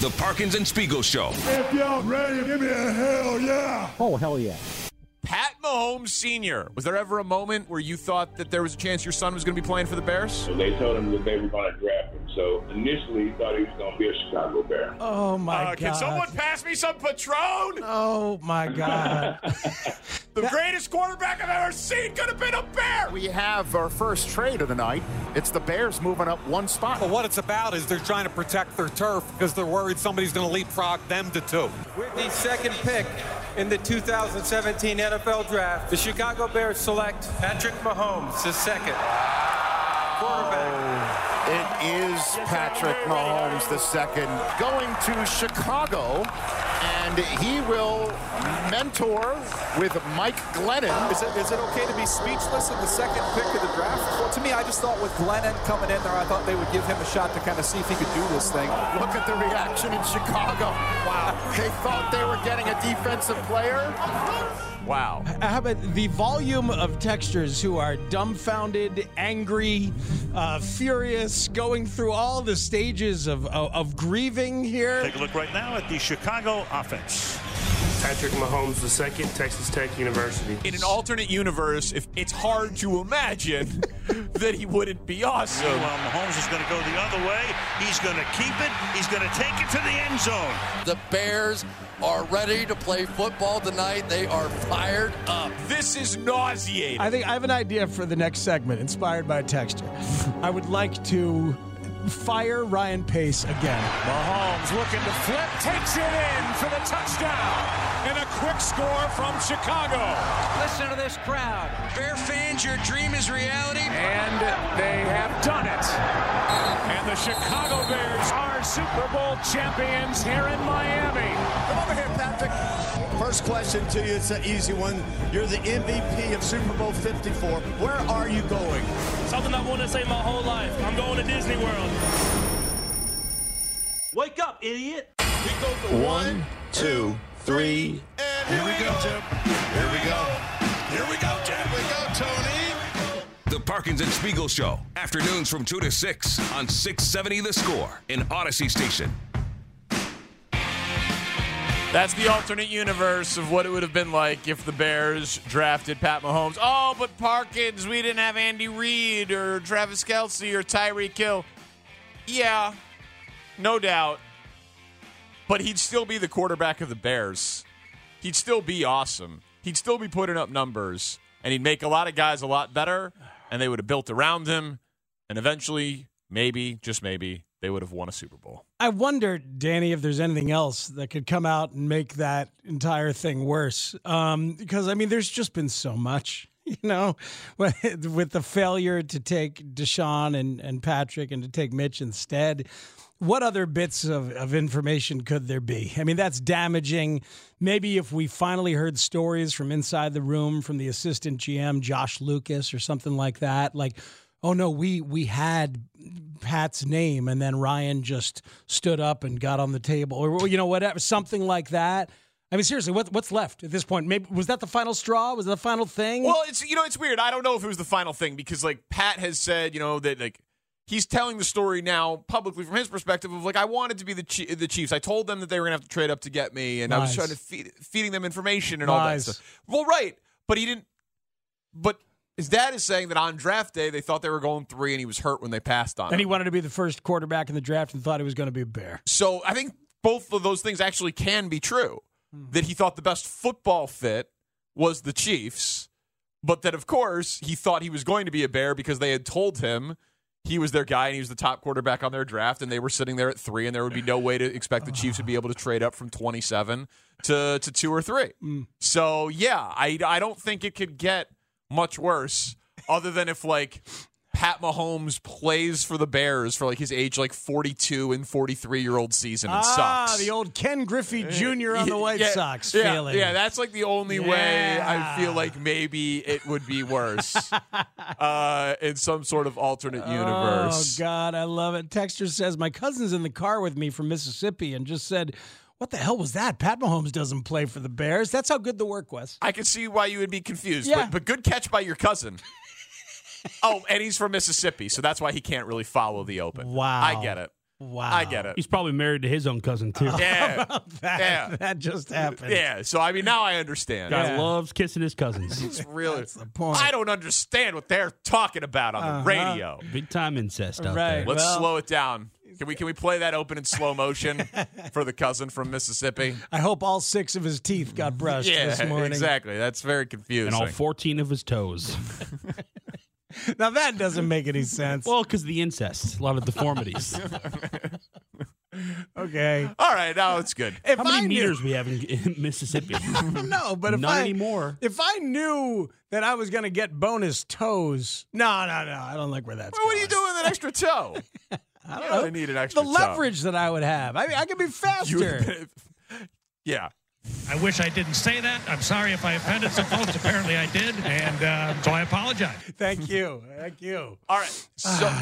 The Parkins and Spiegel Show. If y'all ready, give me a hell yeah. Oh, hell yeah. Pat Mahomes Sr. Was there ever a moment where you thought that there was a chance your son was going to be playing for the Bears? So they told him that they were going to draft him. So initially, he thought he was going to be a Chicago Bear. Oh my Uh, god! can someone pass me some Patron? Oh my god! The greatest quarterback I've ever seen could have been a Bear. We have our first trade of the night. It's the Bears moving up one spot. Well, what it's about is they're trying to protect their turf because they're worried somebody's going to leapfrog them to two. With the second pick in the 2017 NFL Draft, the Chicago Bears select Patrick Mahomes, the second quarterback. Oh, it is Patrick Mahomes the second going to Chicago, and he will mentor with Mike Glennon. Is it, is it okay to be speechless in the second pick of the draft? Well, to me, I just thought with Glennon coming in there, I thought they would give him a shot to kind of see if he could do this thing. Look at the reaction in Chicago. Wow. They thought they were getting a defensive player. Wow. How about the volume of textures who are dumbfounded, angry, uh, furious, going through all the stages of, of, of grieving here? Take a look right now at the Chicago offense. Patrick Mahomes II, Texas Tech University. In an alternate universe, if it's hard to imagine that he wouldn't be awesome. Well, Mahomes is going to go the other way. He's going to keep it. He's going to take it to the end zone. The Bears are ready to play football tonight. They are fired up. This is nauseating. I think I have an idea for the next segment, inspired by texture. I would like to fire Ryan Pace again. Mahomes looking to flip, takes it in for the touchdown. And a quick score from Chicago. Listen to this crowd. Bear fans, your dream is reality. And they have done it. And the Chicago Bears are Super Bowl champions here in Miami. Come over here, Patrick. First question to you, it's an easy one. You're the MVP of Super Bowl 54. Where are you going? Something I've wanted to say my whole life. I'm going to Disney World. Wake up, idiot. We go for one, two, three, and here we go, Jim. Here we go. Here we go, Jim. Here we go, Tony. The Parkins and Spiegel Show. Afternoons from 2 to 6 on 670 The Score in Audacy Station. That's the alternate universe of what it would have been like if the Bears drafted Pat Mahomes. Oh, but Parkins, we didn't have Andy Reid or Travis Kelce or Tyreek Hill. Yeah, no doubt. But he'd still be the quarterback of the Bears. He'd still be awesome. He'd still be putting up numbers, and he'd make a lot of guys a lot better, and they would have built around him, and eventually, maybe, just maybe, they would have won a Super Bowl. I wonder, Danny, if there's anything else that could come out and make that entire thing worse. Um, because I mean, there's just been so much, you know, with the failure to take Deshaun and, and Patrick and to take Mitch instead. What other bits of, of information could there be? I mean, that's damaging. Maybe if we finally heard stories from inside the room from the assistant GM, Josh Lucas, or something like that, like, oh no, we we had Pat's name, and then Ryan just stood up and got on the table, or you know whatever, something like that. I mean, seriously, what, what's left at this point? Maybe was that the final straw? Was it the final thing? Well, it's you know it's weird. I don't know if it was the final thing because like Pat has said, you know that like he's telling the story now publicly from his perspective of like I wanted to be the Chi- the Chiefs. I told them that they were gonna have to trade up to get me, and I was trying to feed feeding them information and all that stuff. Well, right, but he didn't. But his dad is saying that on draft day they thought they were going three, and he was hurt when they passed on. and he wanted to be the first quarterback in the draft and thought he was going to be a bear. So I think both of those things actually can be true. Hmm. That he thought the best football fit was the Chiefs, but that of course he thought he was going to be a Bear because they had told him he was their guy and he was the top quarterback on their draft, and they were sitting there at three, and there would be no way to expect the Chiefs would be able to trade up from twenty seven to to two or three. Mm. So yeah, I I don't think it could get much worse, other than if like. Pat Mahomes plays for the Bears for like his age like 42 and 43 year old season and ah, sucks. the old Ken Griffey Jr. on the White Yeah, Sox yeah, feeling. Yeah, that's like the only way I feel like maybe it would be worse uh, in some sort of alternate universe. Oh God, I love it. Texter says my cousin's in the car with me from Mississippi and just said, "What the hell was that? Pat Mahomes doesn't play for the Bears." That's how good the work was. I can see why you would be confused, Yeah. but, but good catch by your cousin. Oh, and he's from Mississippi, so that's why he can't really follow the open. Wow. I get it. Wow. I get it. He's probably married to his own cousin too. Yeah. that, Yeah. that just happened. Yeah, so I mean, now I understand. Guy loves kissing his cousins. It's really. That's the point. I don't understand what they're talking about on the Uh-huh. radio. Big time incest out Right. there. Let's Well- slow it down. Can we can we play that open in slow motion for the cousin from Mississippi? I hope all six of his teeth got brushed Yeah, this morning. exactly. That's very confusing. And all 14 of his toes. Now that doesn't make any sense. well, because the incest, a lot of deformities. okay. all right, now it's good. If How many I knew- meters we have in, in Mississippi? no, but if None I anymore. if I knew that I was going to get bonus toes, no, no, no, I don't like where that's. Well, what are you doing with an extra toe? I don't don't know. need an extra the toe. leverage that I would have. I mean, I could be faster. yeah. I wish I didn't say that. I'm sorry if I offended some folks. Apparently I did. And uh, so I apologize. Thank you. Thank you. All right. So,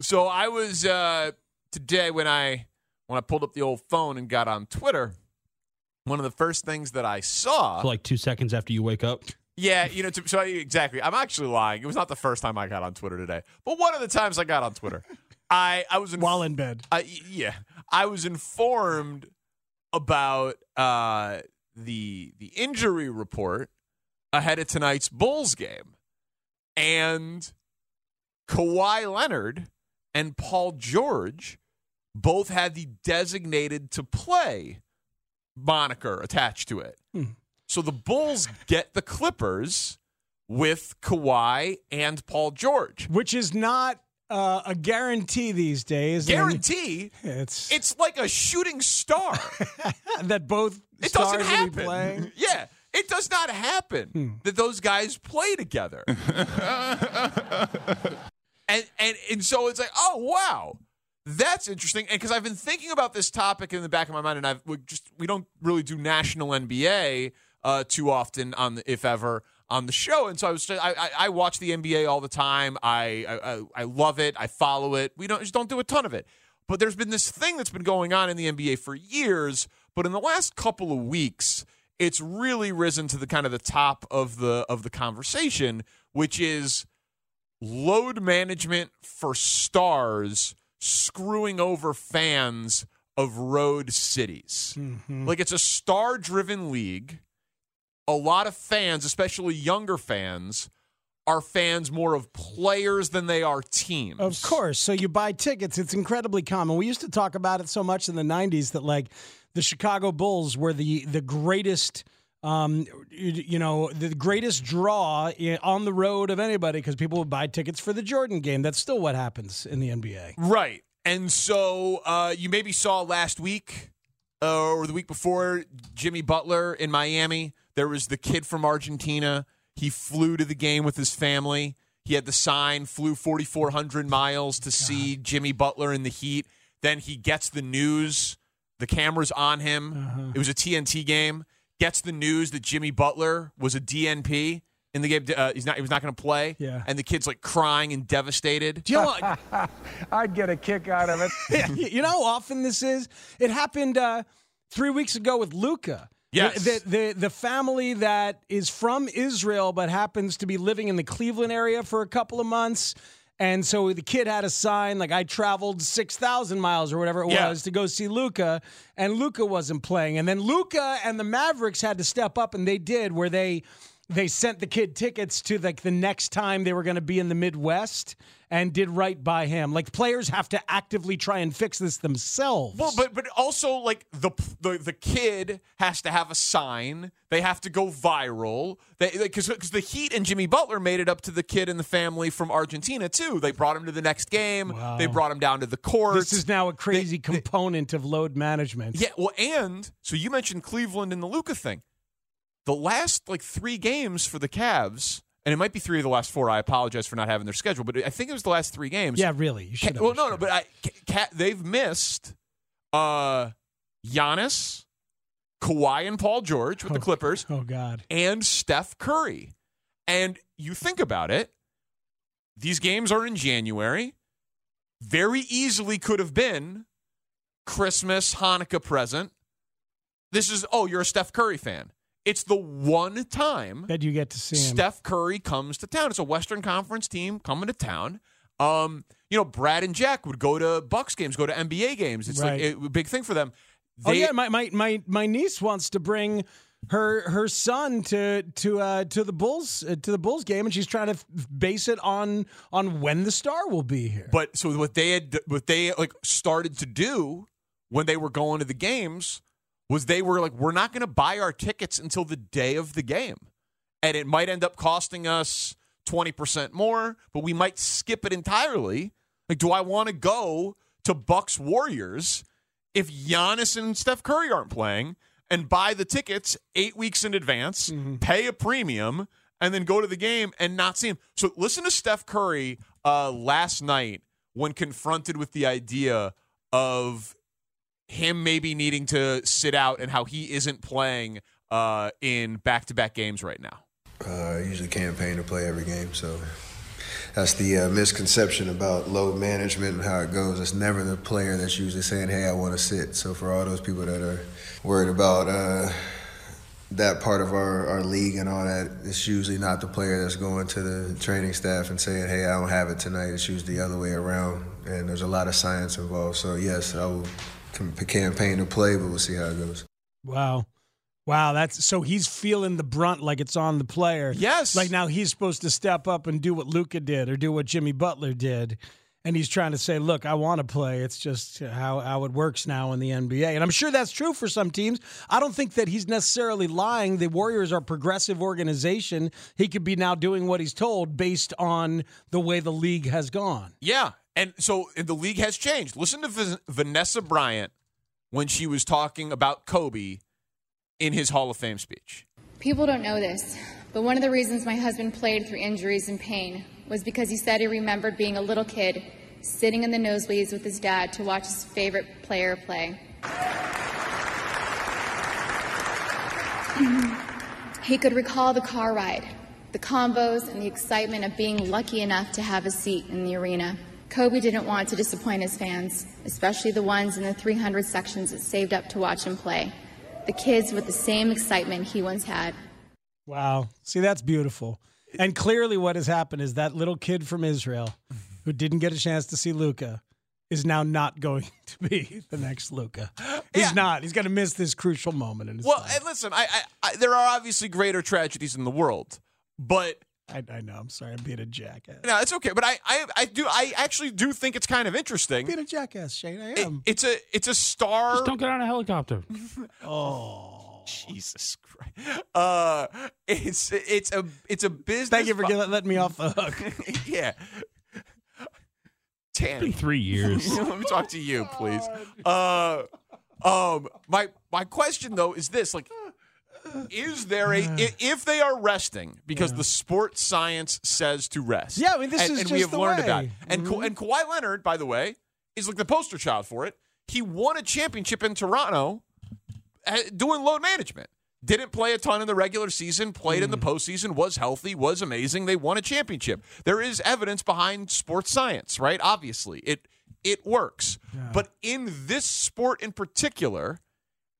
so I was uh, today when I when I pulled up the old phone and got on Twitter. One of the first things that I saw. For like two seconds after you wake up. Yeah, you know, to, so I, exactly. I'm actually lying. It was not the first time I got on Twitter today, but one of the times I got on Twitter, I I was in, While in bed. I, yeah, I was informed about uh, the the injury report ahead of tonight's Bulls game, and Kawhi Leonard and Paul George both had the designated to play moniker attached to it. So the Bulls get the Clippers with Kawhi and Paul George. Which is not uh, a guarantee these days. Guarantee It's it's like a shooting star. that both It stars doesn't will be happen. playing. Yeah, it does not happen that those guys play together. and and and so it's like, oh wow, that's interesting. And because I've been thinking about this topic in the back of my mind, and I've we just we don't really do national NBA uh, too often on the, if ever on the show, and so I was just, I, I I watch the NBA all the time. I, I I love it. I follow it. We don't just don't do a ton of it. But there's been this thing that's been going on in the NBA for years, but in the last couple of weeks, it's really risen to the kind of the top of the of the conversation, which is load management for stars screwing over fans of road cities. Mm-hmm. Like it's a star driven league. A lot of fans, especially younger fans, are fans more of players than they are teams. Of course. So you buy tickets. It's incredibly common. We used to talk about it so much in the 90s that like the Chicago Bulls were the the greatest um you, know the greatest draw on the road of anybody because people would buy tickets for the Jordan game. That's still what happens in the NBA. Right. And so uh, you maybe saw last week uh, or the week before Jimmy Butler in Miami. There was the kid from Argentina. He flew to the game with his family. He had the sign, flew 4,400 miles to see Jimmy Butler in the heat. Then he gets the news. The camera's on him. It was a TNT game. Gets the news that Jimmy Butler was a DNP in the game. Uh, he's not. He was not going to play. Yeah. And the kid's like crying and devastated. Do you know what? I'd get a kick out of it. you know how often this is? It happened uh, three weeks ago with Luka. Yes. The, the the family that is from Israel but happens to be living in the Cleveland area for a couple of months. And so the kid had a sign like I traveled six thousand miles or whatever it Yeah. was to go see Luka, and Luka wasn't playing. And then Luka and the Mavericks had to step up, and they did, where they they sent the kid tickets to like the next time they were going to be in the Midwest and did right by him. Like players have to actively try and fix this themselves. Well, but but also like the the the kid has to have a sign. They have to go viral. They because because the Heat and Jimmy Butler made it up to the kid and the family from Argentina too. They brought him to the next game. Wow. They brought him down to the court. this is now a crazy component of load management. Yeah, well, and so you mentioned Cleveland and the Luka thing. The last like three games for the Cavs, and it might be three of the last four. I apologize for not having their schedule, but I think it was the last three games. Yeah, really. You should. Ca- well, no, no, but I, Ca- they've missed uh, Giannis, Kawhi, and Paul George with the Clippers, Oh God. and Steph Curry. And you think about it, these games are in January. Very easily could have been Christmas, Hanukkah present. This is, oh, you're a Steph Curry fan. It's the one time that you get to see him. Steph Curry comes to town. It's a Western Conference team coming to town. Um, you know, Brad and Jack would go to Bucks games, go to NBA games. It's Right. like a big thing for them. oh yeah, my, my my my niece wants to bring her her son to to uh to the Bulls uh, to the Bulls game, and she's trying to f- base it on on when the star will be here. But so what they had, what they like started to do when they were going to the games was they were like, we're not going to buy our tickets until the day of the game, and it might end up costing us twenty percent more, but we might skip it entirely. Like, do I want to go to Bucks Warriors if Giannis and Steph Curry aren't playing? And buy the tickets eight weeks in advance, pay a premium, and then go to the game and not see him. So listen to Steph Curry uh, last night when confronted with the idea of him maybe needing to sit out and how he isn't playing uh, in back-to-back games right now. Uh, I usually campaign to play every game, so that's the uh, misconception about load management and how it goes. It's never the player that's usually saying, "Hey, I want to sit." So for all those people that are worried about uh, that part of our, our league and all that, it's usually not the player that's going to the training staff and saying, "Hey, I don't have it tonight." It's usually the other way around, and there's a lot of science involved. So yes, I will campaign to play, but we'll see how it goes. Wow. Wow, that's so he's feeling the brunt like it's on the player. Yes. Like now he's supposed to step up and do what Luka did or do what Jimmy Butler did. And he's trying to say, look, I want to play. It's just how, how it works now in the NBA. And I'm sure that's true for some teams. I don't think that he's necessarily lying. The Warriors are a progressive organization. He could be now doing what he's told based on the way the league has gone. Yeah, and so and the league has changed. Listen to V- Vanessa Bryant when she was talking about Kobe in his Hall of Fame speech. People don't know this, but one of the reasons my husband played through injuries and pain was because he said he remembered being a little kid sitting in the nosebleeds with his dad to watch his favorite player play. he could recall the car ride, the combos, and the excitement of being lucky enough to have a seat in the arena. Kobe didn't want to disappoint his fans, especially the ones in the 300 sections that saved up to watch him play. The kids with the same excitement he once had. Wow. See, that's beautiful. And clearly, what has happened is that little kid from Israel who didn't get a chance to see Luka is now not going to be the next Luka. He's not. He's going to miss this crucial moment in his Well, and listen, I, I, I there are obviously greater tragedies in the world, but I, I know. I'm sorry. I'm being a jackass. no, it's okay. But I, I, I do, I actually do think it's kind of interesting. Being a jackass, Shane. I It- am. it's a, it's a star. Just don't get on a helicopter. oh, Jesus Christ! Uh, it's, it's a, it's a business. Thank you for getting- letting me off the hook. yeah. Tanny. been three years. Let me talk to you, please. Uh, um, my my question though is this: like, is there a if they are resting because the sports science says to rest? Yeah, I mean, this and, is and we have the learned way. about. it. And Ka- Mhm. and Kawhi Leonard, by the way, is like the poster child for it. He won a championship in Toronto uh, doing load management. Didn't play a ton in the regular season, played in the postseason, was healthy, was amazing. They won a championship. There is evidence behind sports science, right? Obviously, it it works. But in this sport in particular,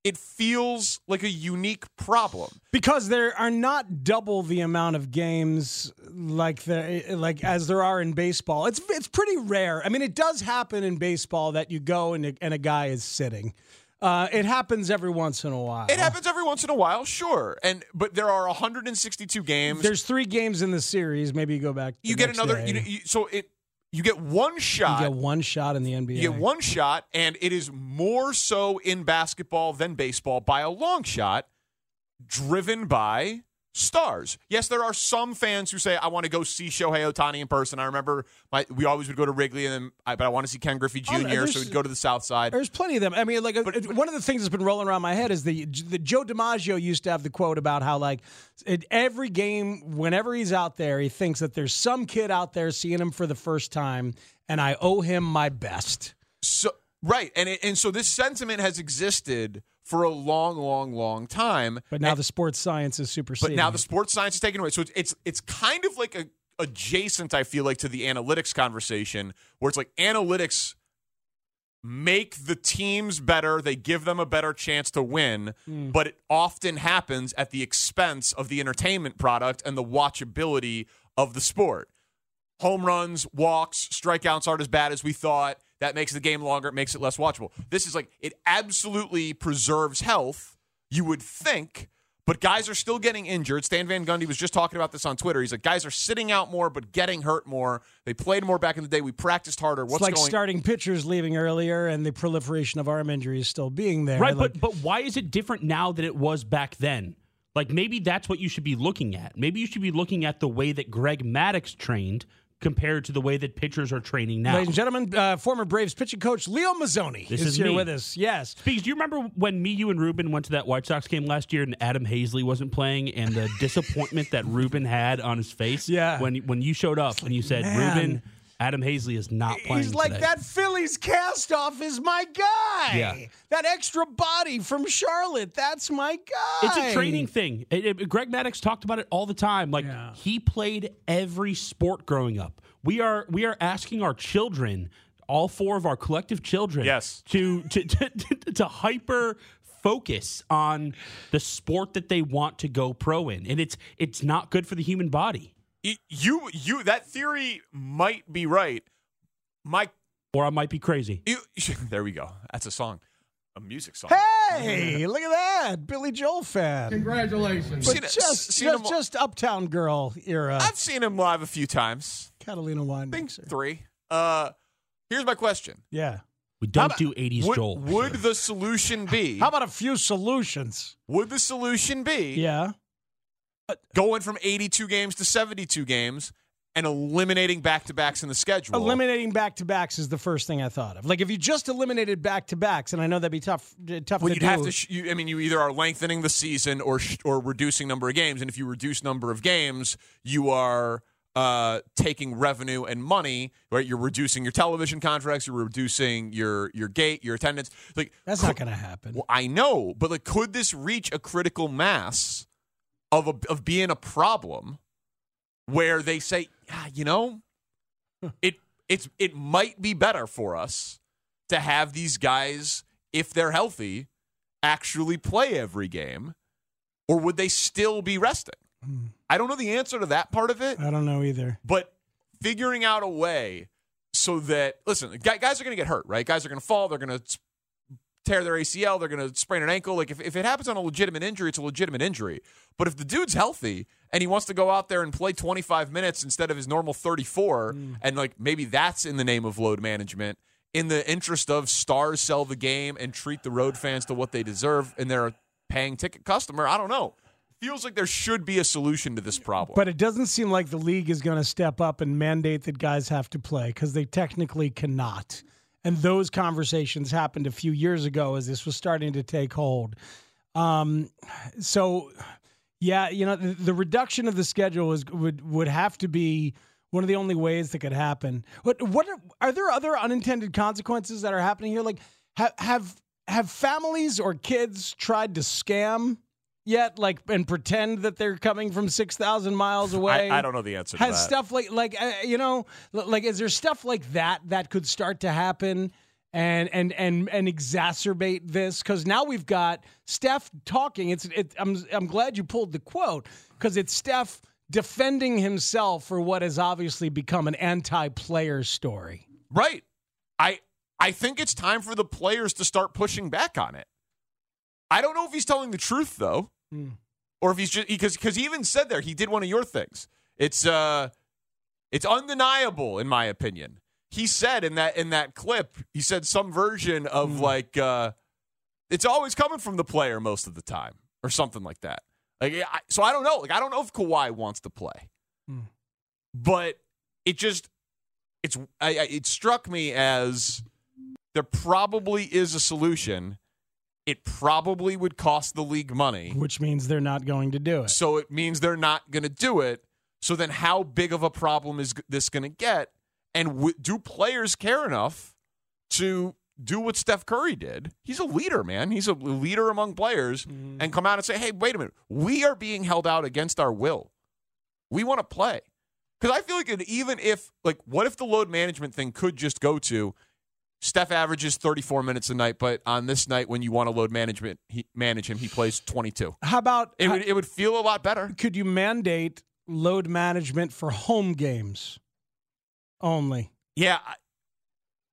it feels like a unique problem. because there are not double the amount of games like there like as there are in baseball. It's it's pretty rare. I mean, it does happen in baseball that you go and a, and a guy is sitting. Uh, it happens every once in a while. It happens every once in a while, sure. And but there are 162 games. There's three games in the series. Maybe you go back. the you get another. You, you, so it you get one shot. You get one shot in the NBA. You get one shot, and it is more so in basketball than baseball by a long shot, driven by stars. Yes, there are some fans who say, I want to go see Shohei Ohtani in person. I remember my, we always would go to Wrigley, and then, I, but I want to see Ken Griffey Jr., Oh, so we'd go to the South Side. There's plenty of them. I mean, like uh, one of the things that's been rolling around my head is the the Joe DiMaggio used to have the quote about how like at every game, whenever he's out there, he thinks that there's some kid out there seeing him for the first time, and I owe him my best. So right, and it, and so this sentiment has existed for a long, long, long time. But now And- the sports science is super. but now the sports science is taken away. So it's it's, it's kind of like a adjacent, I feel like, to the analytics conversation, where it's like analytics make the teams better, they give them a better chance to win, Mm. but it often happens at the expense of the entertainment product and the watchability of the sport. Home runs, walks, strikeouts aren't as bad as we thought. That makes the game longer. It makes it less watchable. This is like, it absolutely preserves health, you would think, but guys are still getting injured. Stan Van Gundy was just talking about this on Twitter. He's like, guys are sitting out more, but getting hurt more. They played more back in the day. We practiced harder. What's it's like going starting pitchers leaving earlier and the proliferation of arm injuries still being there. Right, Like, but but why is it different now than it was back then? Like maybe that's what you should be looking at. Maybe you should be looking at the way that Greg Maddux trained compared to the way that pitchers are training now. Ladies and gentlemen, uh, former Braves pitching coach Leo Mazzone This is, is here me. with us. Yes. Speaks, do you remember when me, you, and Ruben went to that White Sox game last year and Adam Haseley wasn't playing and the disappointment that Ruben had on his face? Yeah. When when you showed up and you said, Man. Ruben, Adam Haseley is not playing He's like today." that Phillies cast off is my guy. Yeah. That extra body from Charlotte, that's my guy. It's a training thing. It- it- Greg Maddux talked about it all the time. Like he played every sport growing up. We are we are asking our children, all four of our collective children, Yes. to to to, to hyper focus on the sport that they want to go pro in, and it's it's not good for the human body. Y- You you that theory might be right. My Or I might be crazy. you, there we go. That's a song, a music song. Hey, look at that. Billy Joel fan. Congratulations. But Seen it- just, seen just, him- just Uptown Girl era. I've seen him live a few times. Catalina Wine I think Mixer. three. Uh, here's my question: Yeah. We don't How do '80s Would, Joel. would the solution be? How about a few solutions? would the solution be Yeah. Going from 82 games to 72 games and eliminating back to backs in the schedule? Eliminating back to backs is the first thing I thought of. Like if you just eliminated back to backs, and I know that'd be tough, tough Well, to you'd do. have to. Sh- you, I mean, you either are lengthening the season or sh- or reducing number of games. And if you reduce number of games, you are uh, taking revenue and money. Right? You're reducing your television contracts. You're reducing your your gate, your attendance. Like That's not going to happen. Well, I know, but like, could this reach a critical mass of a, of being a problem where they say, ah, you know, it it's it might be better for us to have these guys, if they're healthy, actually play every game, or would they still be resting? I don't know the answer to that part of it, I don't know either. but figuring out a way so that listen, guys are going to get hurt, right? Guys are going to fall. They're going to tear their ACL. They're going to sprain an ankle. Like if, if it happens on a legitimate injury, it's a legitimate injury. But if the dude's healthy and he wants to go out there and play 25 minutes instead of his normal 34, hmm. and like maybe that's in the name of load management, in the interest of stars sell the game and treat the road fans to what they deserve, and they're a paying ticket customer. I don't know. Feels like there should be a solution to this problem. But it doesn't seem like the league is going to step up and mandate that guys have to play because they technically cannot. And those conversations happened a few years ago as this was starting to take hold. Um, so, yeah, you know, the, the reduction of the schedule would would have to be one of the only ways that could happen. What what are, are there other unintended consequences that are happening here? Like, have have have families or kids tried to scam? Yet, like, and pretend that they're coming from six thousand miles away. I, I don't know the answer to Has stuff like like uh, you know like is there stuff like that that could start to happen and and and and exacerbate this because now we've got Steph talking. It's it, I'm I'm glad you pulled the quote because it's Steph defending himself for what has obviously become an anti-player story. Right. I I think it's time for the players to start pushing back on it. I don't know if he's telling the truth though, Hmm. or if he's just because because he even said there he did one of your things. It's uh, it's undeniable in my opinion. He said in that in that clip, he said some version of Hmm. like uh, it's always coming from the player most of the time or something like that. Like I, so I don't know. Like I don't know if Kawhi wants to play, Hmm. but it just it's I, I, it struck me as there probably is a solution. It probably would cost the league money. Which means they're not going to do it. So it means they're not going to do it. So then, how big of a problem is this going to get? And w- do players care enough to do what Steph Curry did? He's a leader, man. He's a leader among players, mm-hmm. and come out and say, "Hey, wait a minute, we are being held out against our will. We want to play." Because I feel like even if, like, what if the load management thing could just go to Steph averages 34 minutes a night, but on this night when you want to load management, he, manage him, he plays 22. How about It would, it would feel a lot better. could you mandate load management for home games only? Yeah,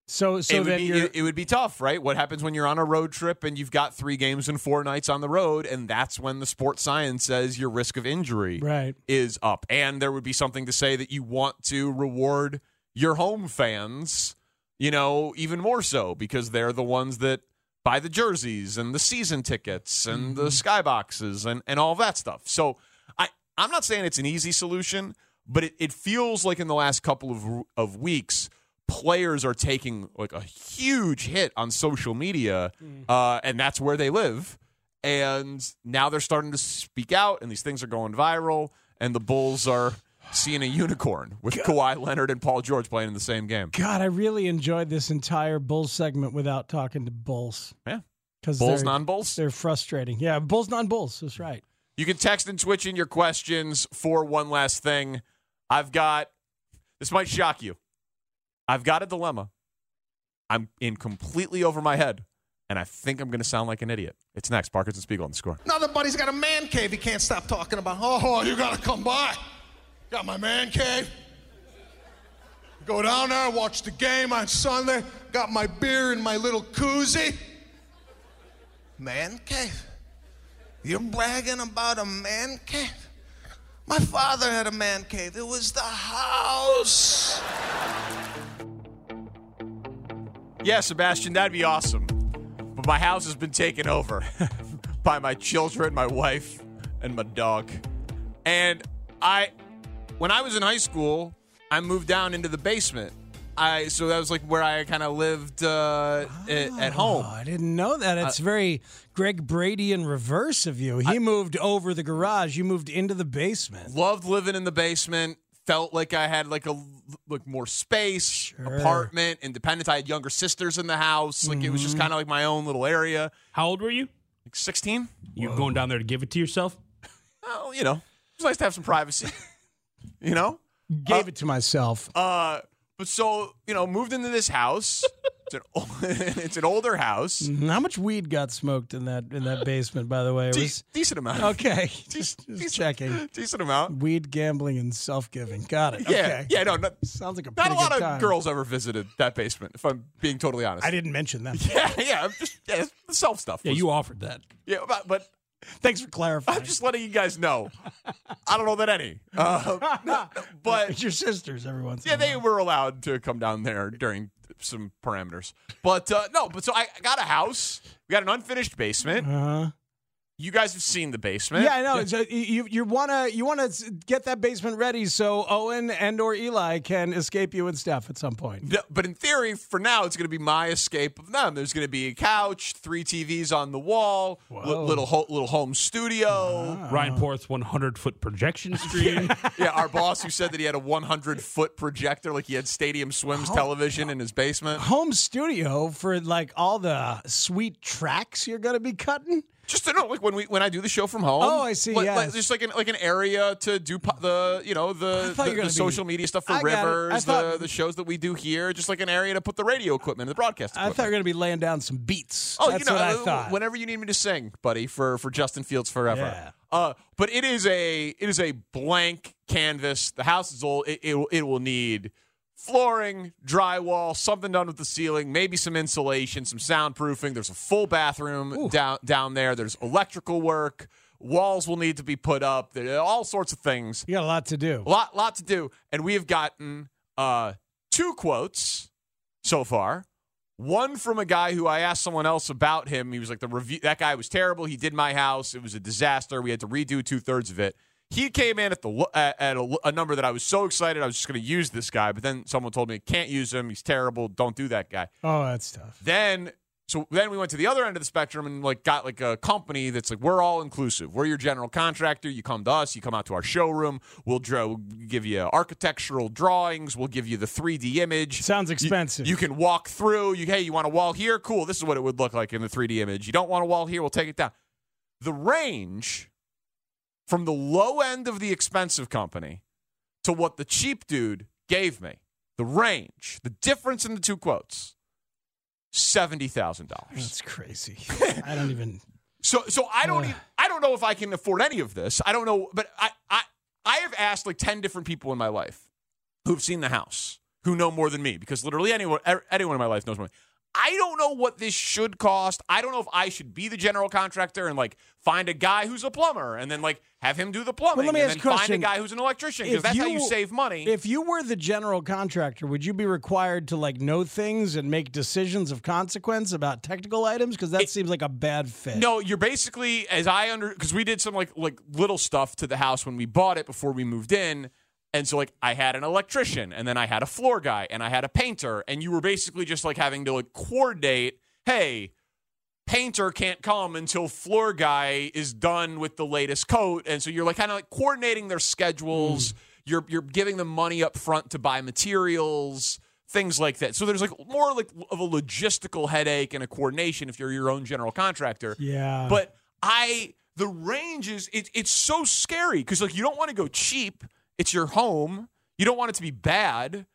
So so it, would then be, it, it would be tough, right? What happens when you're on a road trip and you've got three games and four nights on the road, and that's when the sports science says your risk of injury right. is up. And there would be something to say that you want to reward your home fans, you know, even more so because they're the ones that buy the jerseys and the season tickets and the skyboxes and, and all that stuff. So I, I'm not saying it's an easy solution, but it, it feels like in the last couple of, of weeks, players are taking like a huge hit on social media, uh, and that's where they live. And now they're starting to speak out, and these things are going viral, and the Bulls are seeing a unicorn with Kawhi Leonard and Paul George playing in the same game. God, I really enjoyed this entire Bulls segment without talking to Bulls. Yeah. Because Bulls, non-Bulls? They're frustrating. Yeah, Bulls, non Bulls. That's right. You can text and twitch in your questions for one last thing. I've got this might shock you. I've got a dilemma. I'm in completely over my head, and I think I'm going to sound like an idiot. It's next. Parkins and Spiegel on the score. Another buddy's got a man cave he can't stop talking about. Oh, you gotta come by. Got my man cave. Go down there, watch the game on Sunday. Got my beer in my little koozie. Man cave. You're bragging about a man cave? My father had a man cave. It was the house. Yeah, Sebastian, that'd be awesome. But my house has been taken over by my children, my wife, and my dog. And I, when I was in high school, I moved down into the basement. I so that was like where I kind of lived uh, at, at home. Oh, I didn't know that. It's very Greg Brady in reverse of you. He moved over the garage. You moved into the basement. Loved living in the basement. Felt like I had like a like more space, apartment, independence. I had younger sisters in the house. Like it was just Mhm. kind of like my own little area. How old were you? Like sixteen. You going down there to give it to yourself? Well, you know, it's nice to have some privacy. you know, Gave it to myself. Uh, but so you know, moved into this house. it's, an, ol- it's an older house. Mhm. How much weed got smoked in that in that basement? By the way, it De- was decent amount. okay. Just, just checking. Decent amount. Weed, gambling, and self giving. Got it. Yeah, Okay. yeah, no, not, Sounds like a not a lot of time. girls ever visited that basement. If I'm being totally honest, I didn't mention that. Yeah, yeah, just yeah, self stuff. Yeah, was- you offered that. Yeah, but, but thanks for clarifying. I'm just letting you guys know. I don't know that any, uh, but It's your sisters, every once in yeah, they were allowed to come down there during some parameters. But uh, no, but so I got a house. We got an unfinished basement. Uh-huh. You guys have seen the basement. Yeah, I know. So you you wanna you wanna get that basement ready so Owen and or Eli can escape you and Steph at some point. No, but in theory, for now, it's going to be my escape of them. There's going to be a couch, three TVs on the wall, li- little ho- little home studio. Ah. Ryan Porth's 100 foot projection screen. yeah, our boss who said that he had a 100 foot projector, like he had Stadium Swims television in his basement. Home studio for like all the sweet tracks you're gonna be cutting. Just to know, like when we when I do the show from home. Oh, I see, Like, yes. like- just like an like an area to do po- the you know the the, the gonna social media stuff for I got it. I Rivers, the thought- the shows that we do here, just like an area to put the radio equipment and the broadcast. I thought you were gonna be laying down some beats. Oh, That's you know, what I uh, thought. whenever you need me to sing, buddy, for for Justin Fields forever. Yeah. Uh, but it is a it is a blank canvas. The house is old. It it, will- it will need flooring, drywall, something done with the ceiling, maybe some insulation, some soundproofing. There's a full bathroom down down there. There's electrical work. Walls will need to be put up. There are all sorts of things. You got a lot to do. A lot, lot to do. And we have gotten uh, two quotes so far. One from a guy who I asked someone else about him. He was like, "The review that guy was terrible. He did my house. It was a disaster. We had to redo two thirds of it." He came in at the at at a, a number that I was so excited I was just going to use this guy, but then someone told me can't use him. He's terrible. Don't do that guy. Oh, that's tough. Then so then we went to the other end of the spectrum and like got like a company that's like we're all inclusive. We're your general contractor. You come to us. You come out to our showroom. We'll draw. We'll give you architectural drawings. We'll give you the 3D image. Sounds You- expensive. You, can walk through. You hey, you want a wall here? Cool. This is what it would look like in the 3D image. You don't want a wall here? We'll take it down. The range from the low end of the expensive company to what the cheap dude gave me. The range, the difference in the two quotes, seventy thousand dollars. That's crazy. I don't even. So so I don't even, I don't know if I can afford any of this. I don't know, but I I I have asked like ten different people in my life who've seen the house who know more than me because literally anyone er- anyone in my life knows more. I don't know what this should cost. I don't know if I should be the general contractor and like find a guy who's a plumber and then like have him do the plumbing Well, let me and ask then you find a guy who's an electrician because that's how you save money. If you were the general contractor, would you be required to like know things and make decisions of consequence about technical items? Because that seems like a bad fit. No, you're basically as I under because we did some like like little stuff to the house when we bought it before we moved in. And so like I had an electrician and then I had a floor guy and I had a painter and you were basically just like having to like coordinate, hey, painter can't come until floor guy is done with the latest coat and so you're like kind of like coordinating their schedules. Mm. You're you're giving them money up front to buy materials, things like that. So there's like more like of a logistical headache and a coordination if you're your own general contractor. Yeah. But I the range is it, it's so scary because like you don't want to go cheap. It's your home. You don't want it to be bad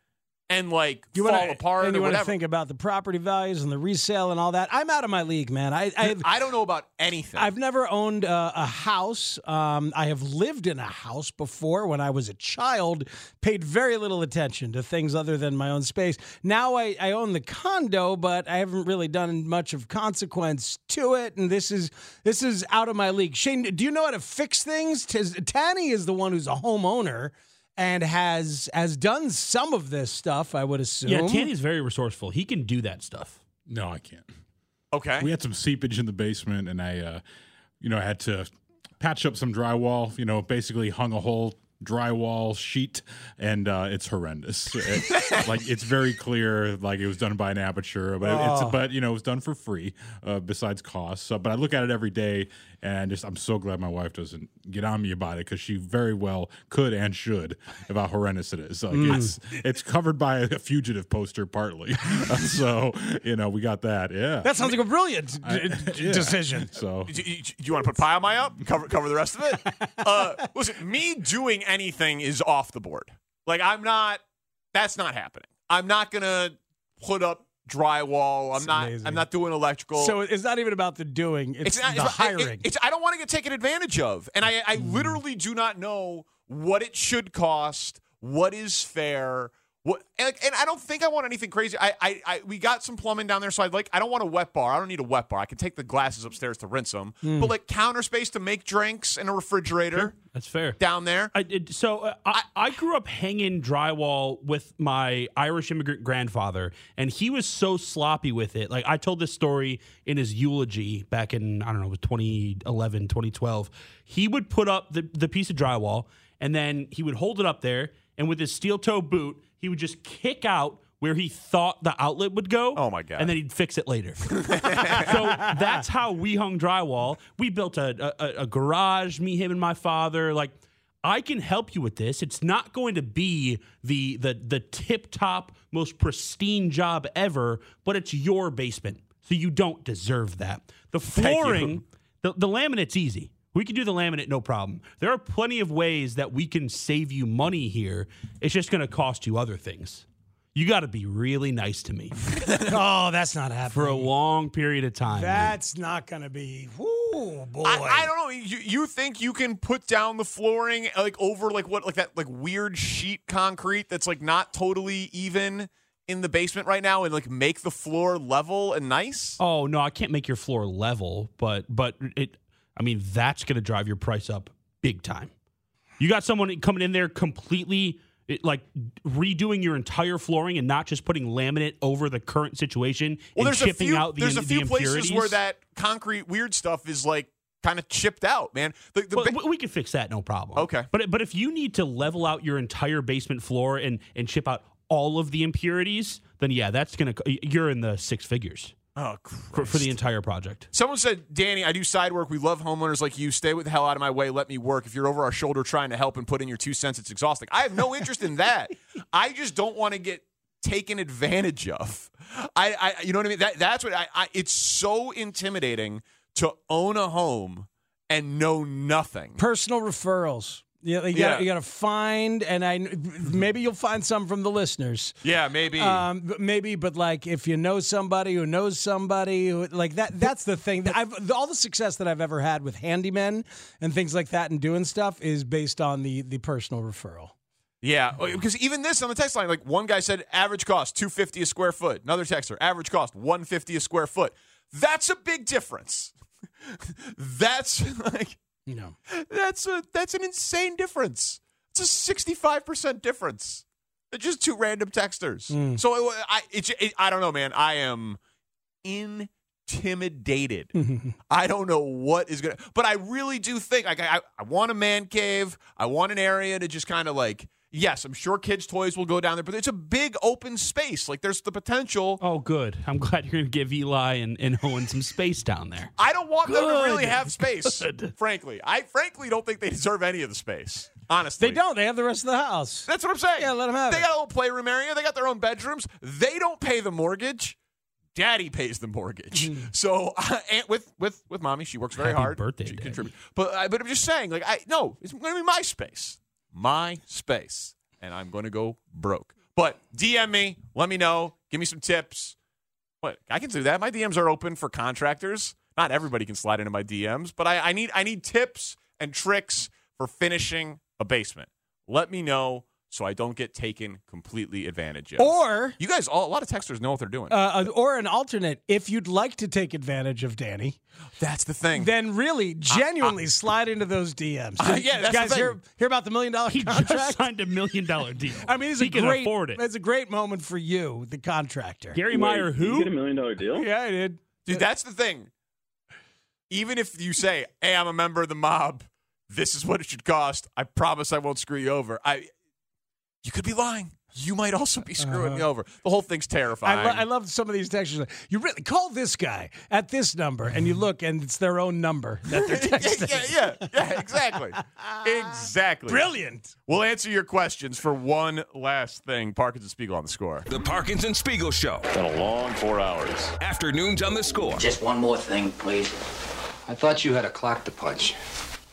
and like You fall wanna, apart and you want to think about the property values and the resale and all that. I'm out of my league, man. I I, I don't know about anything. I've never owned uh, a house. Um, I have lived in a house before when I was a child. Paid very little attention to things other than my own space. Now I, I own the condo, but I haven't really done much of consequence to it. And this is this is out of my league. Shane, do you know how to fix things? Tanny is the one who's a homeowner and has has done some of this stuff. I would assume. Yeah, Tanny's very resourceful. He can do that stuff. No, I can't. Okay. We had some seepage in the basement, and I, uh, you know, I had to patch up some drywall. You know, basically hung a whole drywall sheet, and uh, it's horrendous. It- like it's very clear, like it was done by an aperture, but Oh. it's but you know it was done for free, uh, besides costs. So, but I look at it every day, and just I'm so glad my wife doesn't get on me about it because she very well could and should about how horrendous it is. Like Mm. it's it's covered by a fugitive poster partly, so you know we got that. Yeah, That sounds like a brilliant I- d- d- yeah. decision. So Do you, do you want to put pile my up? Cover cover the rest of it. Uh, listen, me doing anything is off the board. Like I'm not. That's not happening. I'm not gonna put up drywall. I'm It's not. amazing. I'm not doing electrical. So it's not even about the doing; it's, not- the it's- it- hiring. it's I don't want to get taken advantage of, and I, I Hmm. literally do not know what it should cost, what is fair. What and, and I don't think I want anything crazy. I, I, I we got some plumbing down there, so I'd like I don't want a wet bar. I don't need a wet bar. I can take the glasses upstairs to rinse them, Mm. but like counter space to make drinks and a refrigerator That's fair. down there. I did, so uh, I, I grew up hanging drywall with my Irish immigrant grandfather, and he was so sloppy with it. Like I told this story in his eulogy back in I don't know, it was 2011, 2012. He would put up the the piece of drywall, and then he would hold it up there, and with his steel toe boot, he would just kick out. Where he thought the outlet would go. Oh my god! And then he'd fix it later. so that's how we hung drywall. We built a, a, a garage, me, him, and my father. Like, I can help you with this. It's not going to be the the the tip top, most pristine job ever, but it's your basement, so you don't deserve that. The flooring, the, the laminate's easy. We can do the laminate, no problem. There are plenty of ways that we can save you money here. It's just going to cost you other things. you got to be really nice to me oh, that's not happening. for a long period of time. That's not going to be. Whoo, boy. I, I don't know. You, you think you can put down the flooring like over like what like that like weird sheet concrete that's like not totally even in the basement right now and like make the floor level and nice? Oh no, I can't make your floor level, but but it. I mean, that's going to drive your price up big time. You got someone coming in there completely it, like redoing your entire flooring and not just putting laminate over the current situation Well, and there's a chipping few out the, there's a the few places impurities. where that concrete weird stuff is like kind of chipped out, man. The, the Well, ba- we- we can fix that, no problem. Okay. but but if you need to level out your entire basement floor and and chip out all of the impurities, then yeah, that's gonna you're in the six figures oh, for, for the entire project. Someone said, Danny, I do side work. We love homeowners like you. Stay with the hell out of my way. Let me work. If you're over our shoulder trying to help and put in your two cents, it's exhausting. I have no interest in that. I just don't want to get taken advantage of. I, I you know what I mean? That, that's what I, I, it's so intimidating to own a home and know nothing. Personal referrals. Yeah, you Yeah. got you got to find, and I maybe you'll find some from the listeners. Yeah, maybe. Um, maybe, but like if you know somebody who knows somebody, who, like that, that's the thing. I've all the success that I've ever had with handymen and things like that and doing stuff is based on the the personal referral. Yeah, because even this on the text line, like one guy said, average cost two fifty a square foot. Another texter, average cost one fifty a square foot. That's a big difference. that's like You know, that's a that's an insane difference. It's a sixty five percent difference. They're just two random texters. Mm. So it, I it's it, I don't know, man. I am intimidated. I don't know what is gonna, but I really do think like I I want a man cave. I want an area to just kind of like. Yes, I'm sure kids' toys will go down there, but it's a big open space. Like there's the potential. Oh, good. I'm glad you're going to give Eli and, and Owen some space down there. I don't want them to really have space. Frankly, I frankly don't think they deserve any of the space. Honestly, they don't. They have the rest of the house. That's what I'm saying. Yeah, let them have it. They it. got a little playroom area. They got their own bedrooms. They don't pay the mortgage. Daddy pays the mortgage. Mm-hmm. So, and with with with mommy, she works very Happy hard. birthday, she contributes. But I, but I'm just saying, like I no, it's going to be my space, my space, and I'm going to go broke. But DM me, let me know, give me some tips. What I can do that. My DMs are open for contractors. Not everybody can slide into my DMs, but I, I need I need tips and tricks for finishing a basement. Let me know so I don't get taken completely advantage of. Or you guys, all, a lot of texters know what they're doing. uh, or an alternate, if you'd like to take advantage of Danny, that's the thing. Then really, genuinely slide into those DMs. Uh, yeah, that's the guys, thing. hear hear about the million dollar He contract? just signed a million dollar deal. I mean, it's he a can great. afford it. It's a great moment for you, the contractor. Gary Meyer, who? get a million dollar deal? Yeah, I did. Dude, that's the thing. Even if you say, "Hey, I'm a member of the mob. This is what it should cost. I promise I won't screw you over." I, you could be lying. You might also be screwing me over. The whole thing's terrifying. Uh-huh. I, lo- I love some of these textures. You really call this guy at this number, and you look, and it's their own number that they're texting. yeah, yeah, yeah, exactly. exactly. Brilliant. We'll answer your questions for one last thing. Parkins and Spiegel on the score. The Parkins and Spiegel Show. Been a long four hours. Afternoons on the score. Just one more thing, please. I thought you had a clock to punch.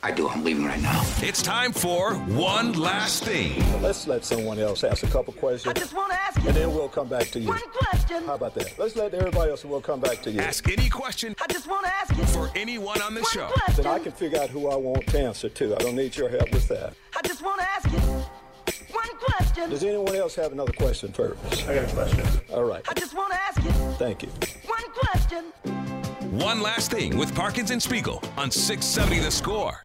I do. I'm leaving right now. It's time for one last thing. Let's let someone else ask a couple questions. I just want to ask you. And then we'll come back to you. One question. How about that? Let's let everybody else and we'll come back to you. Ask any question. I just want to ask you. For anyone on the show. Then I can figure out who I want to answer to. I don't need your help with that. I just want to ask you one question. Does anyone else have another question first? I got a question. All right. I just want to ask you Thank you. one question. One last thing with Parkins and Spiegel on 670 The Score.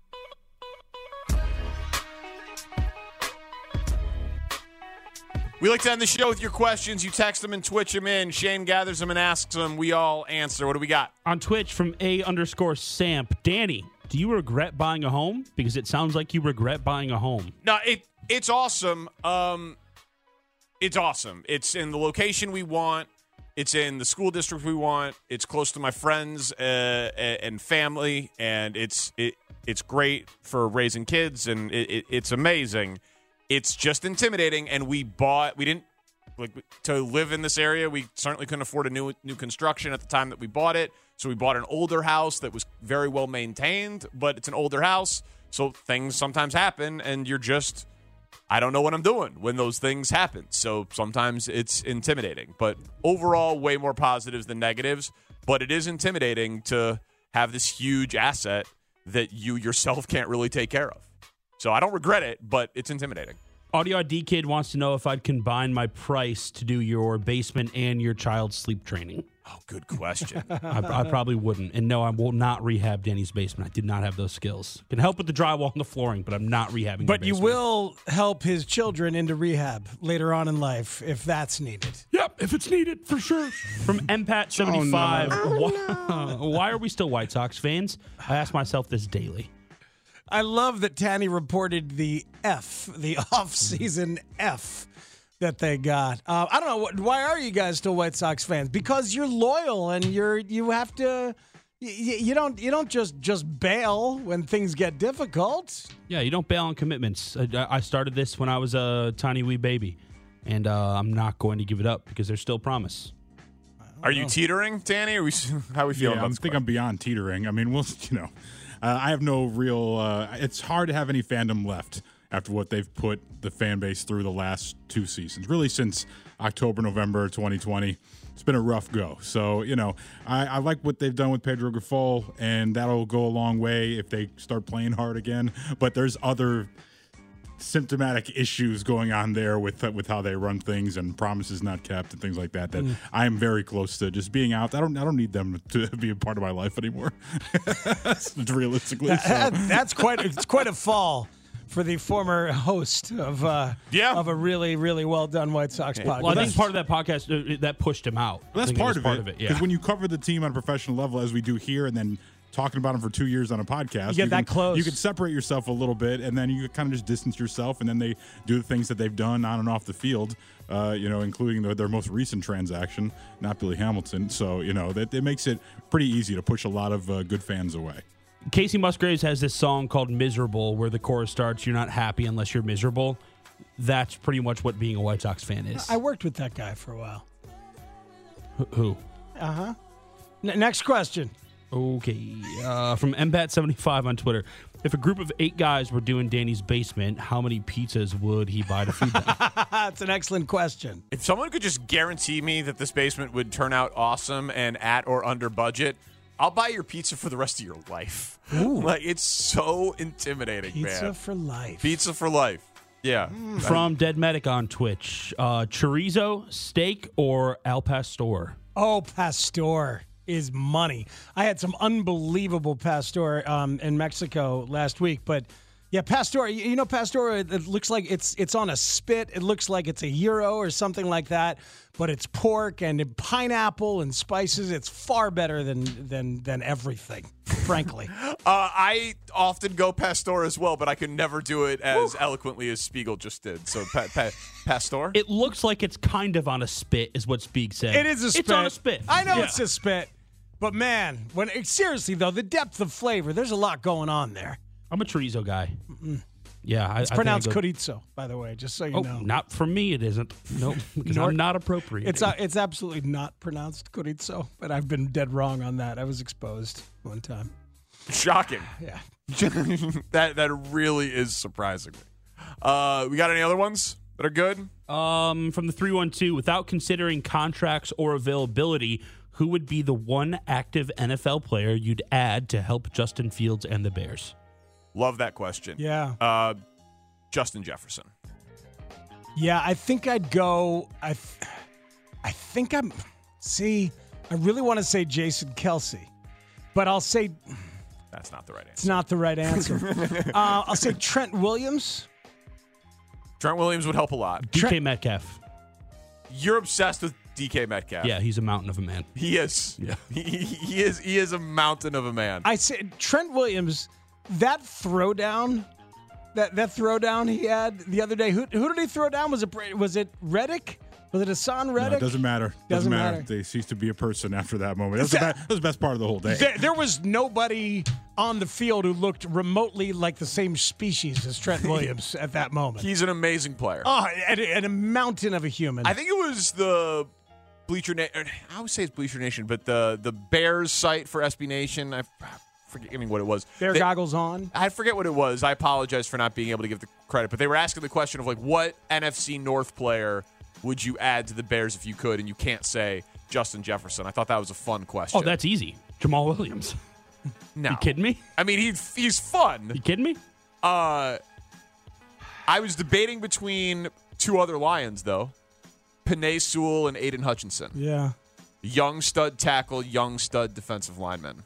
We like to end the show with your questions. You text them and twitch them in. Shane gathers them and asks them. We all answer. What do we got? On Twitch from A underscore Samp. Danny, do you regret buying a home? Because it sounds like you regret buying a home. No, it it's awesome. Um, it's awesome. It's in the location we want. It's in the school district we want. It's close to my friends uh, and family, and it's it it's great for raising kids, and it, it, it's amazing. It's just intimidating, and we bought. We didn't like to live in this area. We certainly couldn't afford a new new construction at the time that we bought it. So we bought an older house that was very well maintained, but it's an older house, so things sometimes happen, and you're just I don't know what I'm doing when those things happen. So sometimes it's intimidating. But overall, way more positives than negatives. But it is intimidating to have this huge asset that you yourself can't really take care of. So I don't regret it, but it's intimidating. Audio ID Kid wants to know if I'd combine my price to do your basement and your child's sleep training. Oh, good question. I, I probably wouldn't. And no, I will not rehab Danny's basement. I did not have those skills. Can help with the drywall and the flooring, but I'm not rehabbing. But your you will help his children into rehab later on in life if that's needed. Yep, if it's needed, for sure. From MPAT75, why, why are we still White Sox fans? I ask myself this daily. I love that Tanny reported the F, the off-season F that they got. Uh, I don't know why are you guys still White Sox fans? Because you're loyal and you're you have to. You, you don't you don't just just bail when things get difficult. Yeah, you don't bail on commitments. I, I started this when I was a tiny wee baby, and uh, I'm not going to give it up because there's still promise. Are you teetering, Danny? Or we, how are we feeling Yeah, I think I'm beyond teetering. I mean, we'll, you know, uh, I have no real. Uh, it's hard to have any fandom left after what they've put the fan base through the last two seasons. Really, since October, November 2020, it's been a rough go. So, you know, I, I like what they've done with Pedro Grifol, and that'll go a long way if they start playing hard again. But there's other symptomatic issues going on there with with how they run things and promises not kept and things like that that Mm. I am very close to just being out. I don't I don't need them to be a part of my life anymore. Realistically, so. That- that's quite it's quite a fall for the former host of uh, yeah. of a really really well done White Sox podcast. Well, I think part of that podcast uh, that pushed him out. Well, I that's think part, was of, it. Yeah. Because when you cover the team on a professional level, as we do here, and then talking about them for two years on a podcast, You get that can, close. You can separate yourself a little bit, and then you kind of just distance yourself, and then they do the things that they've done on and off the field. Uh, you know, including their, their most recent transaction, not Billy Hamilton. So you know that it makes it pretty easy to push a lot of uh, good fans away. Kacey Musgraves has this song called "Miserable," where the chorus starts, "You're not happy unless you're miserable." That's pretty much what being a White Sox fan is. I worked with that guy for a while. Wh- Who? Uh huh. N- next question. Okay. Uh, from MBAT75 on Twitter. If a group of eight guys were doing Danny's basement, how many pizzas would he buy to feed them? That's an excellent question. If someone could just guarantee me that this basement would turn out awesome and at or under budget, I'll buy your pizza for the rest of your life. like it's so intimidating, Pizza man. for life. Pizza for life. Yeah. From Dead Medic on Twitch. Uh, chorizo, steak, or al pastor? Oh, pastor is money. I had some unbelievable pastor um, in Mexico last week, but yeah, pastor. You you know, pastor. It it looks like it's it's on a spit. It looks like it's a euro or something like that, but it's pork and pineapple and spices. It's far better than than than everything, frankly. Uh, I often go pastor as well, but I can never do it as eloquently as Spiegel just did. So, pa- pa- pastor. It looks like it's kind of on a spit, is what Speak said. It is a spit. It's on a spit. I know Yeah. it's a spit, but man, when seriously though, the depth of flavor. There's a lot going on there. I'm a chorizo guy. Yeah, I, It's I think pronounced I go- chorizo, by the way, just so you Oh, know. not for me. It isn't. Nope, because Nor- I'm not appropriate. It's uh, it's absolutely not pronounced chorizo, but I've been dead wrong on that. I was exposed one time. Shocking. Yeah. that that really is surprising. Uh, we got any other ones that are good? Um, from the three one two, without considering contracts or availability, who would be the one active NFL player you'd add to help Justin Fields and the Bears? Love that question. Yeah. Uh, Justin Jefferson. Yeah, I think I'd go. I, th- I think I'm. See, I really want to say Jason Kelce, but I'll say That's not the right answer. it's not the right answer. uh, I'll say Trent Williams. Trent Williams would help a lot. DK Metcalf. You're obsessed with DK Metcalf. Yeah, he's a mountain of a man. He is. Yeah. He, he is. He is a mountain of a man. I said Trent Williams. That throwdown, that that throwdown he had the other day. Who who did he throw down? Was it was it Reddick? Was it Haason No, Reddick? it doesn't matter. Doesn't, Doesn't matter. matter. They ceased to be a person after that moment. That's the, That- be- that's the best part of the whole day. There, there was nobody on the field who looked remotely like the same species as Trent Williams at that moment. He's an amazing player. oh, and, and a mountain of a human. I think it was the Bleacher Nation. I would say it's Bleacher Nation, but the the Bears site for SB Nation. I forgetting what it was. Bear They- goggles on. I forget what it was. I apologize for not being able to give the credit, but they were asking the question of like, what NFC North player would you add to the Bears if you could? And you can't say Justin Jefferson. I thought that was a fun question. Oh, that's easy. Jamaal Williams. no. You kidding me? I mean, he's he's fun. You kidding me? Uh, I was debating between two other Lions though, Penei Sewell and Aidan Hutchinson. Yeah. Young stud tackle, young stud defensive lineman.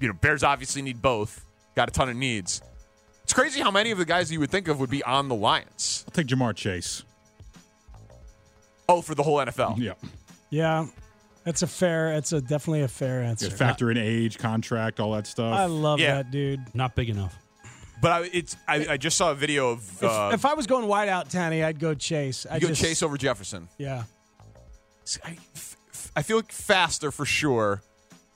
You know, Bears obviously need both. Got a ton of needs. It's crazy how many of the guys you would think of would be on the Lions. I'll take Ja'Marr Chase. Oh, for the whole NFL. Yeah. Yeah. That's a fair. That's a definitely a fair answer. Yeah, factor in age, contract, all that stuff. I love Yeah. that dude. Not big enough. But I, it's I, I just saw a video of If, uh, if I was going wide out, Tanny, I'd go Chase. I you go just, Chase over Jefferson. Yeah. I, I feel like faster for sure.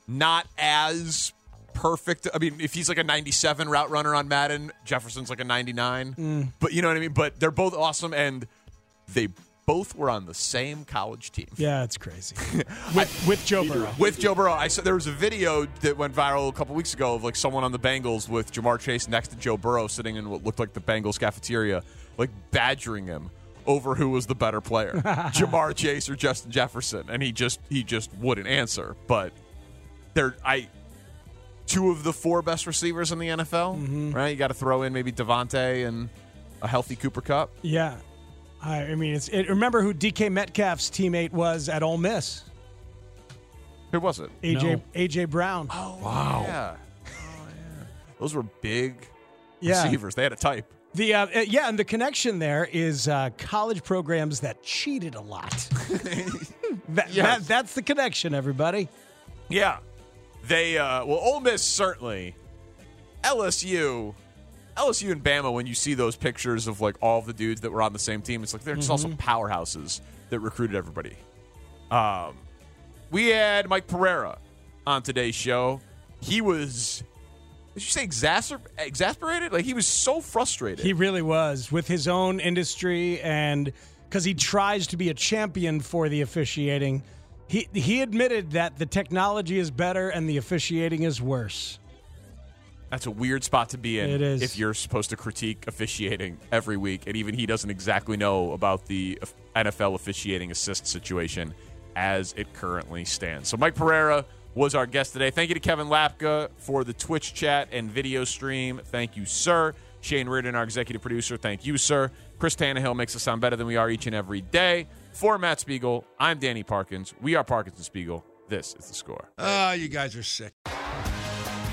Not as perfect. I mean, if he's like a 97 route runner on Madden, Jefferson's like a 99. Mm. But you know what I mean? But they're both awesome and they both were on the same college team. Yeah, it's crazy. with, with Joe Burrow. With Joe Burrow, I saw there was a video that went viral a couple weeks ago of like someone on the Bengals with Ja'Marr Chase next to Joe Burrow sitting in what looked like the Bengals cafeteria, like badgering him over who was the better player, Ja'Marr Chase or Justin Jefferson, and he just he just wouldn't answer. But they're I two of the four best receivers in the NFL, mm-hmm. right? You got to throw in maybe DeVonta and a healthy Cooper Kupp. Yeah. I, I mean, it's it, remember who DK Metcalf's teammate was at Ole Miss? Who was it? AJ AJ Brown. Oh wow! Yeah. Oh yeah. Those were big Yeah. receivers. They had a type. The uh, uh, yeah, and the connection there is uh, college programs that cheated a lot. that, Yes. that- that's the connection, everybody. Yeah. They uh well Ole Miss certainly. LSU LSU and Bama when you see those pictures of like all the dudes that were on the same team, it's like they're just also Mhm. powerhouses that recruited everybody. Um we had Mike Pereira on today's show. He was did you say exacer- exasperated? Like he was so frustrated. He really was with his own industry, and because he tries to be a champion for the officiating, he he admitted that the technology is better and the officiating is worse. That's a weird spot to be in It is. if you're supposed to critique officiating every week, and even he doesn't exactly know about the NFL officiating assist situation as it currently stands. So Mike Pereira was our guest today. Thank you to Kevin Lapka for the Twitch chat and video stream. Thank you, sir. Shane Reardon, our executive producer. Thank you, sir. Chris Tannehill makes us sound better than we are each and every day. For Matt Spiegel, I'm Danny Parkins. We are Parkins and Spiegel. This is the score. Ah, you guys are sick.